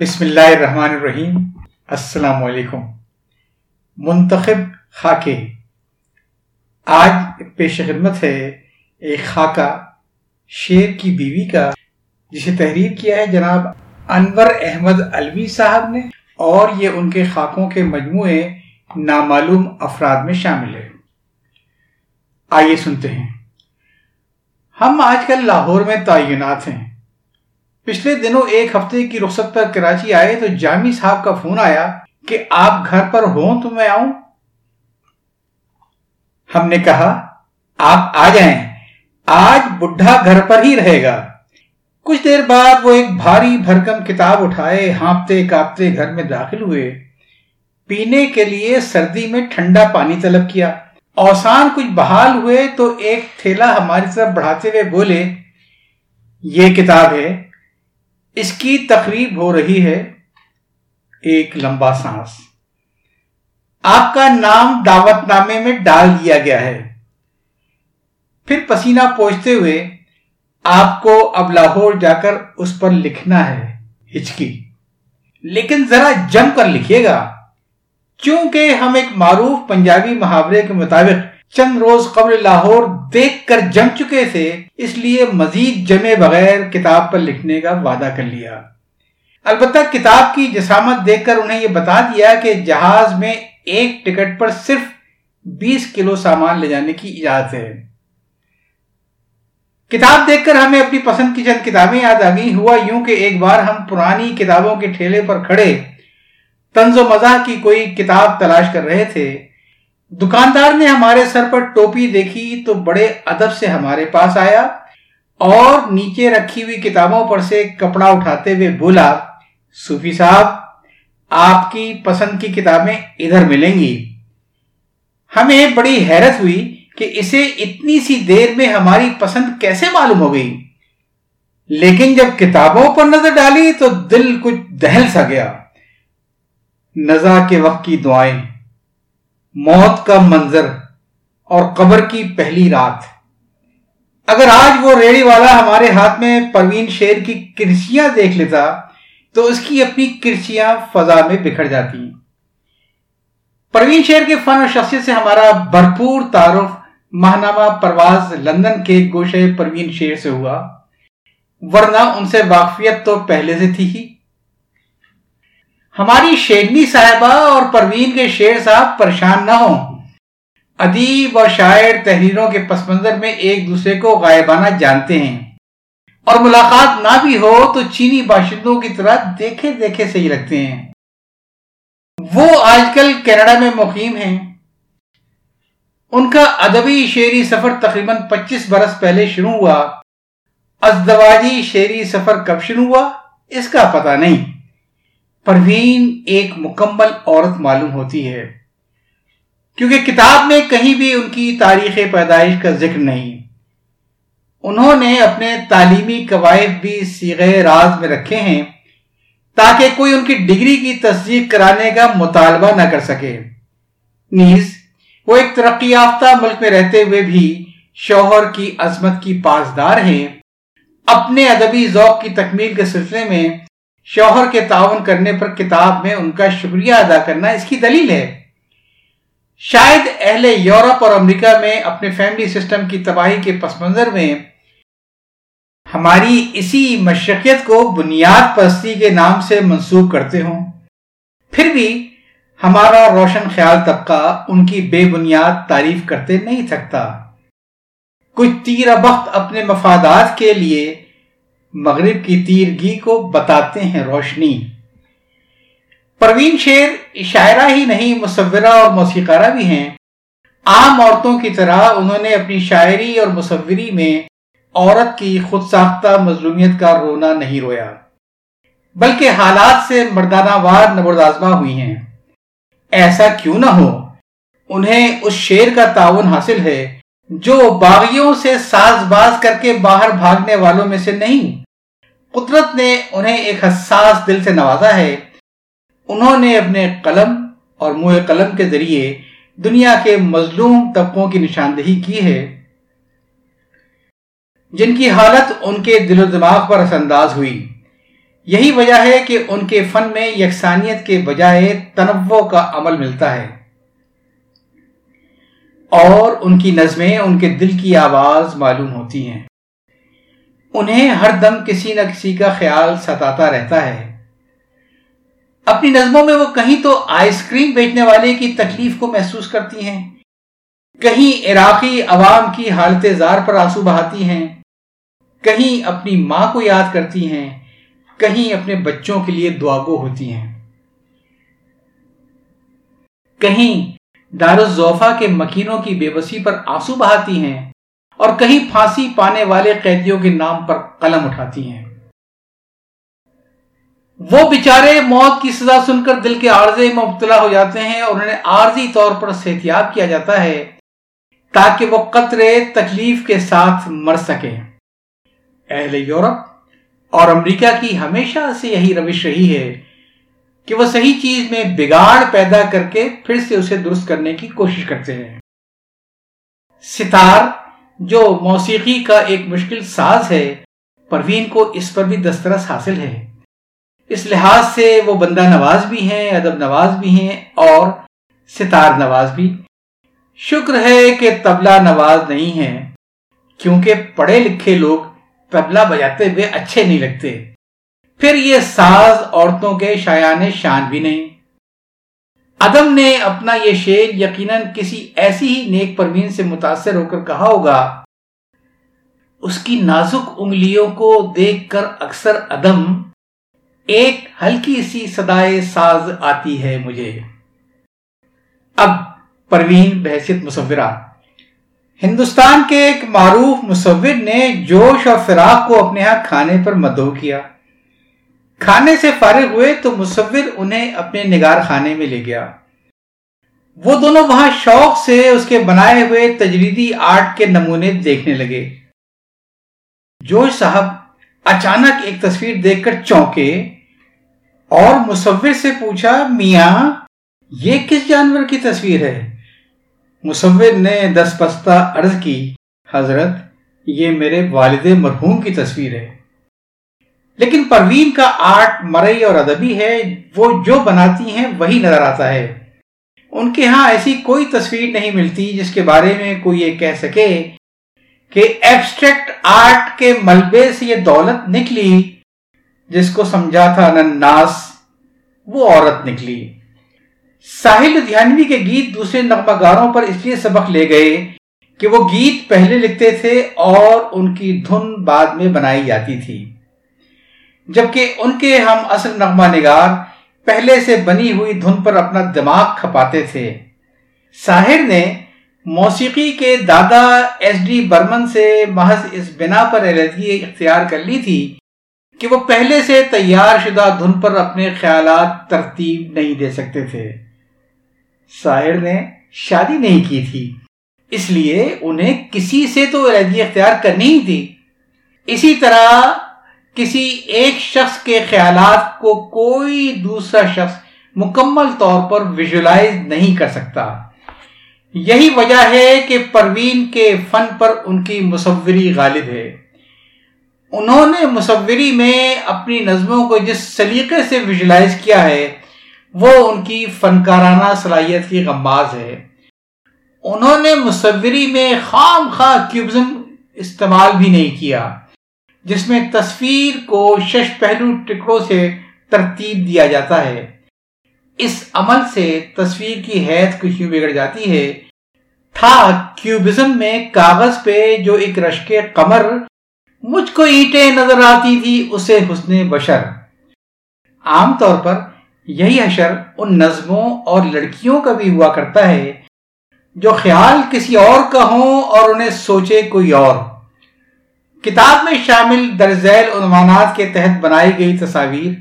بسم اللہ الرحمن الرحیم۔ السلام علیکم۔ منتخب خاکے۔ آج پیش خدمت ہے ایک خاکہ شیر کی بیوی کا، جسے تحریر کیا ہے جناب انور احمد الوی صاحب نے، اور یہ ان کے خاکوں کے مجموعے نامعلوم افراد میں شامل ہے۔ آئیے سنتے ہیں۔ ہم آج کل لاہور میں تعینات ہیں۔ پچھلے دنوں ایک ہفتے کی رخصت پر کراچی آئے تو جامی صاحب کا فون آیا کہ آپ گھر پر ہوں تو میں آؤں۔ ہم نے کہا، آپ آ جائیں۔ آج بڈھا گھر پر ہی رہے گا۔ کچھ دیر بعد وہ ایک بھاری بھرکم کتاب اٹھائے، ہانپتے کاپتے گھر میں داخل ہوئے۔ پینے کے لیے سردی میں ٹھنڈا پانی طلب کیا۔ اوسان کچھ بحال ہوئے تو ایک تھیلا ہماری طرف بڑھاتے ہوئے بولے، یہ کتاب ہے۔ اس کی تقریب ہو رہی ہے ایک لمبا سانس۔ آپ کا نام دعوت نامے میں ڈال دیا گیا ہے۔ پھر پسینہ پہنچتے ہوئے آپ کو اب لاہور جا کر اس پر لکھنا ہے ہچکی۔ لیکن ذرا جم کر لکھیے گا، چونکہ ہم ایک معروف پنجابی محاورے کے مطابق چند روز قبل لاہور دیکھ کر جم چکے تھے، اس لیے مزید جمے بغیر کتاب پر لکھنے کا وعدہ کر لیا۔ البتہ کتاب کی جسامت دیکھ کر انہیں یہ بتا دیا کہ جہاز میں ایک ٹکٹ پر صرف بیس کلو سامان لے جانے کی اجازت ہے۔ کتاب دیکھ کر ہمیں اپنی پسند کی چند کتابیں یاد آ گئی ہوا یوں کہ ایک بار ہم پرانی کتابوں کے ٹھیلے پر کھڑے طنز و مزاح کی کوئی کتاب تلاش کر رہے تھے۔ دکاندار نے ہمارے سر پر ٹوپی دیکھی تو بڑے ادب سے ہمارے پاس آیا اور نیچے رکھی ہوئی کتابوں پر سے کپڑا اٹھاتے ہوئے بولا، صوفی صاحب، آپ کی پسند کی کتابیں ادھر ملیں گی۔ ہمیں بڑی حیرت ہوئی کہ اسے اتنی سی دیر میں ہماری پسند کیسے معلوم ہو گئی۔ لیکن جب کتابوں پر نظر ڈالی تو دل کچھ دہل سا گیا۔ نزا کے وقت کی دعائیں۔ موت کا منظر اور قبر کی پہلی رات۔ اگر آج وہ ریڑی والا ہمارے ہاتھ میں پروین شیر کی کرسیاں دیکھ لیتا، تو اس کی اپنی کرسیاں فضا میں بکھر جاتی۔ پروین شیر کے فن اور شخصیت سے ہمارا بھرپور تعارف ماہنامہ پرواز لندن کے گوشے پروین شیر سے ہوا۔ ورنہ ان سے واقفیت تو پہلے سے تھی ہی۔ ہماری شیرنی صاحبہ اور پروین کے شیر صاحب پریشان نہ ہوں۔ ادیب اور شاعر تحریروں کے پس منظر میں ایک دوسرے کو غائبانہ جانتے ہیں۔ اور ملاقات نہ بھی ہو تو چینی باشندوں کی طرح دیکھے دیکھے سے ہی رکھتے ہیں۔ وہ آج کل کینیڈا میں مقیم ہیں۔ ان کا ادبی شعری سفر تقریباً پچیس برس پہلے شروع ہوا۔ ازدواجی شعری سفر کب شروع ہوا، اس کا پتہ نہیں۔ پروین ایک مکمل عورت معلوم ہوتی ہے۔ کیونکہ کتاب میں کہیں بھی ان کی تاریخ پیدائش کا ذکر نہیں۔ انہوں نے اپنے تعلیمی قواعد بھی سیغے راز میں رکھے ہیں تاکہ کوئی ان کی ڈگری کی تصدیق کرانے کا مطالبہ نہ کر سکے۔ نیز، وہ ایک ترقی یافتہ ملک میں رہتے ہوئے بھی شوہر کی عظمت کی پاسدار ہیں۔ اپنے ادبی ذوق کی تکمیل کے سلسلے میں شوہر کے تعاون کرنے پر کتاب میں ان کا شکریہ ادا کرنا اس کی دلیل ہے۔ شاید اہل یورپ اور امریکہ میں اپنے فیملی سسٹم کی تباہی کے پس منظر میں ہماری اسی مشقیت کو بنیاد پرستی کے نام سے منسوخ کرتے ہوں۔ پھر بھی ہمارا روشن خیال طبقہ ان کی بے بنیاد تعریف کرتے نہیں تھکتا۔ کچھ تیر بخت اپنے مفادات کے لیے مغرب کی تیرگی کو بتاتے ہیں روشنی۔ پروین شیر شاعرہ ہی نہیں، مصورہ اور موسیقارہ بھی ہیں۔ عام عورتوں کی طرح انہوں نے اپنی شاعری اور مصوری میں عورت کی خود ساختہ مظلومیت کا رونا نہیں رویا۔ بلکہ حالات سے مردانہ وار نبردازمہ ہوئی ہیں۔ ایسا کیوں نہ ہو، انہیں اس شیر کا تعاون حاصل ہے جو باغیوں سے ساز باز کر کے باہر بھاگنے والوں میں سے نہیں قدرت نے انہیں ایک حساس دل سے نوازا ہے۔ انہوں نے اپنے قلم اور منہ قلم کے ذریعے دنیا کے مظلوم طبقوں کی نشاندہی کی ہے۔ جن کی حالت ان کے دل و دماغ پر اثر انداز ہوئی۔ یہی وجہ ہے کہ ان کے فن میں یکسانیت کے بجائے تنوع کا عمل ملتا ہے۔ اور ان کی نظمیں ان کے دل کی آواز معلوم ہوتی ہیں۔ انہیں ہر دم کسی نہ کسی کا خیال ستاتا رہتا ہے۔ اپنی نظموں میں وہ کہیں تو آئس کریم بیچنے والے کی تکلیف کو محسوس کرتی ہیں، کہیں عراقی عوام کی حالت زار پر آنسو بہاتی ہیں، کہیں اپنی ماں کو یاد کرتی ہیں، کہیں اپنے بچوں کے لیے دعاگو ہوتی ہیں۔ کہیں دارالزوفا کے مکینوں کی بے بسی پر آنسو بہاتی ہیں۔ اور کہیں پھانسی پانے والے قیدیوں کے نام پر قلم اٹھاتی ہیں۔ وہ بیچارے موت کی سزا سن کر دل کے عارضے میں مبتلا ہو جاتے ہیں اور انہیں عارضی طور پر صحتیاب کیا جاتا ہے تاکہ وہ قطرے تکلیف کے ساتھ مر سکے اہل یورپ اور امریکہ کی ہمیشہ سے یہی روش رہی ہے کہ وہ صحیح چیز میں بگاڑ پیدا کر کے پھر سے اسے درست کرنے کی کوشش کرتے ہیں۔ ستار جو موسیقی کا ایک مشکل ساز ہے، پروین کو اس پر بھی دسترس حاصل ہے۔ اس لحاظ سے وہ بندہ نواز بھی ہیں، ادب نواز بھی ہیں اور ستار نواز بھی۔ شکر ہے کہ تبلا نواز نہیں ہے کیونکہ پڑھے لکھے لوگ تبلا بجاتے ہوئے اچھے نہیں لگتے۔ پھر یہ ساز عورتوں کے شایان شان بھی نہیں۔ ادم نے اپنا یہ شعر یقیناً کسی ایسی ہی نیک پروین سے متاثر ہو کر کہا ہوگا، اس کی نازک انگلیوں کو دیکھ کر اکثر ادم ایک ہلکی سی سدائے ساز آتی ہے مجھے۔ اب پروین بحثیت مصورہ۔ ہندوستان کے ایک معروف مصور نے جوش اور فراق کو اپنے ہاں کھانے پر مدعو کیا۔ کھانے سے فارغ ہوئے تو مصور انہیں اپنے نگار خانے میں لے گیا۔ وہ دونوں وہاں شوق سے اس کے بنائے ہوئے تجریدی آرٹ کے نمونے دیکھنے لگے۔ جوش صاحب اچانک ایک تصویر دیکھ کر چونکے اور مصور سے پوچھا، میاں، یہ کس جانور کی تصویر ہے؟ مصور نے دس پستہ عرض کی، حضرت، یہ میرے والد مرحوم کی تصویر ہے۔ لیکن پروین کا آرٹ مرئی اور ادبی ہے، وہ جو بناتی ہیں وہی نظر آتا ہے۔ ان کے ہاں ایسی کوئی تصویر نہیں ملتی جس کے بارے میں کوئی یہ کہہ سکے کہ ایبسٹریکٹ آرٹ کے ملبے سے یہ دولت نکلی، جس کو سمجھا تھا نناس، وہ عورت نکلی۔ ساحل لدھیانوی کے گیت دوسرے نغمہ گاروں پر اس لیے سبق لے گئے کہ وہ گیت پہلے لکھتے تھے اور ان کی دھن بعد میں بنائی جاتی تھی۔ جبکہ ان کے ہم اصل نغمہ نگار پہلے سے بنی ہوئی دھن پر اپنا دماغ کھپاتے تھے۔ ساحر نے موسیقی کے دادا ایس ڈی برمن سے محض اس بنا پر علیحدگی اختیار کر لی تھی کہ وہ پہلے سے تیار شدہ دھن پر اپنے خیالات ترتیب نہیں دے سکتے تھے۔ شاعر نے شادی نہیں کی تھی، اس لیے انہیں کسی سے تو علیحدگی اختیار کرنی ہی تھی۔ اسی طرح کسی ایک شخص کے خیالات کو کوئی دوسرا شخص مکمل طور پر ویژلائز نہیں کر سکتا۔ یہی وجہ ہے کہ پروین کے فن پر ان کی مصوری غالب ہے۔ انہوں نے مصوری میں اپنی نظموں کو جس سلیقے سے ویژلائز کیا ہے، وہ ان کی فنکارانہ صلاحیت کی غماز ہے۔ انہوں نے مصوری میں خام خواہ کیوبزم استعمال بھی نہیں کیا۔ جس میں تصویر کو شش پہلو ٹکڑوں سے ترتیب دیا جاتا ہے۔ اس عمل سے تصویر کی حید کچھ یوں بگڑ جاتی ہے۔ تھا کیوبزم میں کاغذ پہ جو ایک رشک قمر مجھ کو اینٹیں نظر آتی تھی، اسے حسن بشر۔ عام طور پر یہی حشر ان نظموں اور لڑکیوں کا بھی ہوا کرتا ہے جو خیال کسی اور کا ہوں اور انہیں سوچے کوئی اور۔ کتاب میں شامل درزیل عنوانات کے تحت بنائی گئی تصاویر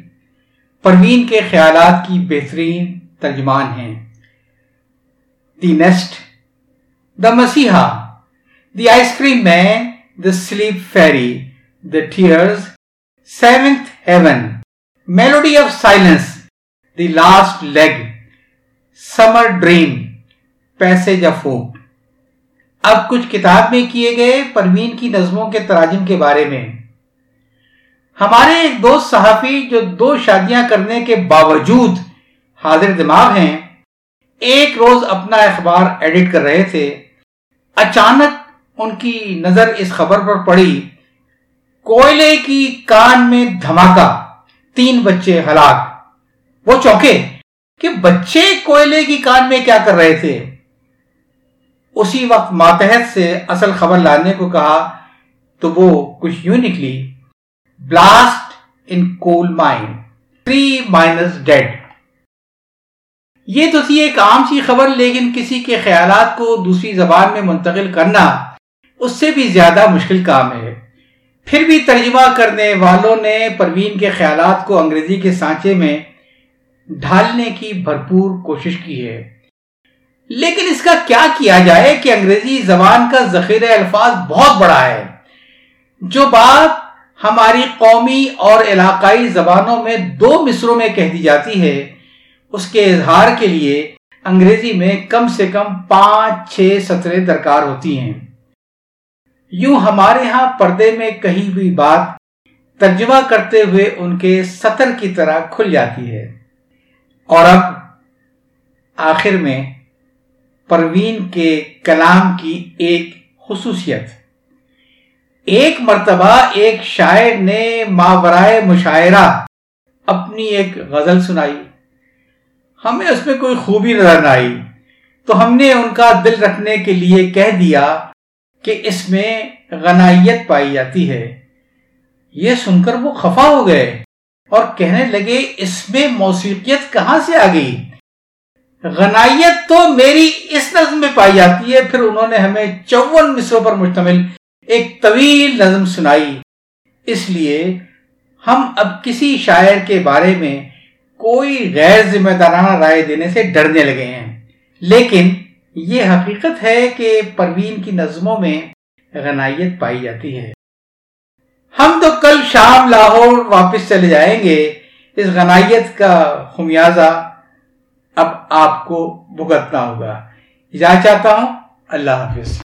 پروین کے خیالات کی بہترین ترجمان ہیں۔ دی نیسٹ، دا مسیحا، the ice cream man the sleep fairy the tears, seventh heaven, melody of silence, the last leaf, summer dream passage of hope. اب کچھ کتاب میں کیے گئے پروین کی نظموں کے تراجم کے بارے میں۔ ہمارے ایک دوست صحافی جو دو شادیاں کرنے کے باوجود حاضر دماغ ہیں، ایک روز اپنا اخبار ایڈٹ کر رہے تھے۔ اچانک ان کی نظر اس خبر پر پڑی، کوئلے کی کان میں دھماکہ، تین بچے ہلاک۔ وہ چوکے کہ بچے کوئلے کی کان میں کیا کر رہے تھے۔ اسی وقت ماتحت سے اصل خبر لانے کو کہا تو وہ کچھ یوں نکلی blast in coal mine three miners dead یہ تو تھی ایک عام سی خبر، لیکن کسی کے خیالات کو دوسری زبان میں منتقل کرنا اس سے بھی زیادہ مشکل کام ہے۔ پھر بھی ترجمہ کرنے والوں نے پروین کے خیالات کو انگریزی کے سانچے میں ڈھالنے کی بھرپور کوشش کی ہے۔ لیکن اس کا کیا کیا جائے کہ انگریزی زبان کا ذخیرہ الفاظ بہت بڑا ہے۔ جو بات ہماری قومی اور علاقائی زبانوں میں دو مصروں میں کہہ دی جاتی ہے، اس کے اظہار کے لیے انگریزی میں کم سے کم پانچ، چھ سطریں درکار ہوتی ہیں۔ یوں ہمارے ہاں پردے میں کہی ہوئی بات ترجمہ کرتے ہوئے ان کے سطر کی طرح کھل جاتی ہے۔ اور اب آخر میں پروین کے کلام کی ایک خصوصیت۔ ایک مرتبہ ایک شاعر نے ماورائے مشاعرہ اپنی ایک غزل سنائی۔ ہمیں اس میں کوئی خوبی نظر نہ آئی۔ تو ہم نے ان کا دل رکھنے کے لیے کہہ دیا کہ اس میں غنائیت پائی جاتی ہے۔ یہ سن کر وہ خفا ہو گئے اور کہنے لگے، اس میں موسیقیت کہاں سے آ گئی؟ غنائیت تو میری اس نظم میں پائی جاتی ہے، پھر انہوں نے ہمیں چون مصروں پر مشتمل ایک طویل نظم سنائی۔ اس لیے ہم اب کسی شاعر کے بارے میں کوئی غیر ذمہ دارانہ رائے دینے سے ڈرنے لگے ہیں۔ لیکن یہ حقیقت ہے کہ پروین کی نظموں میں غنائیت پائی جاتی ہے۔ ہم تو کل شام لاہور واپس چلے جائیں گے۔ اس غنائیت کا خمیازہ اب آپ کو بھگتنا ہوگا۔ اجازت چاہتا ہوں اللہ حافظ۔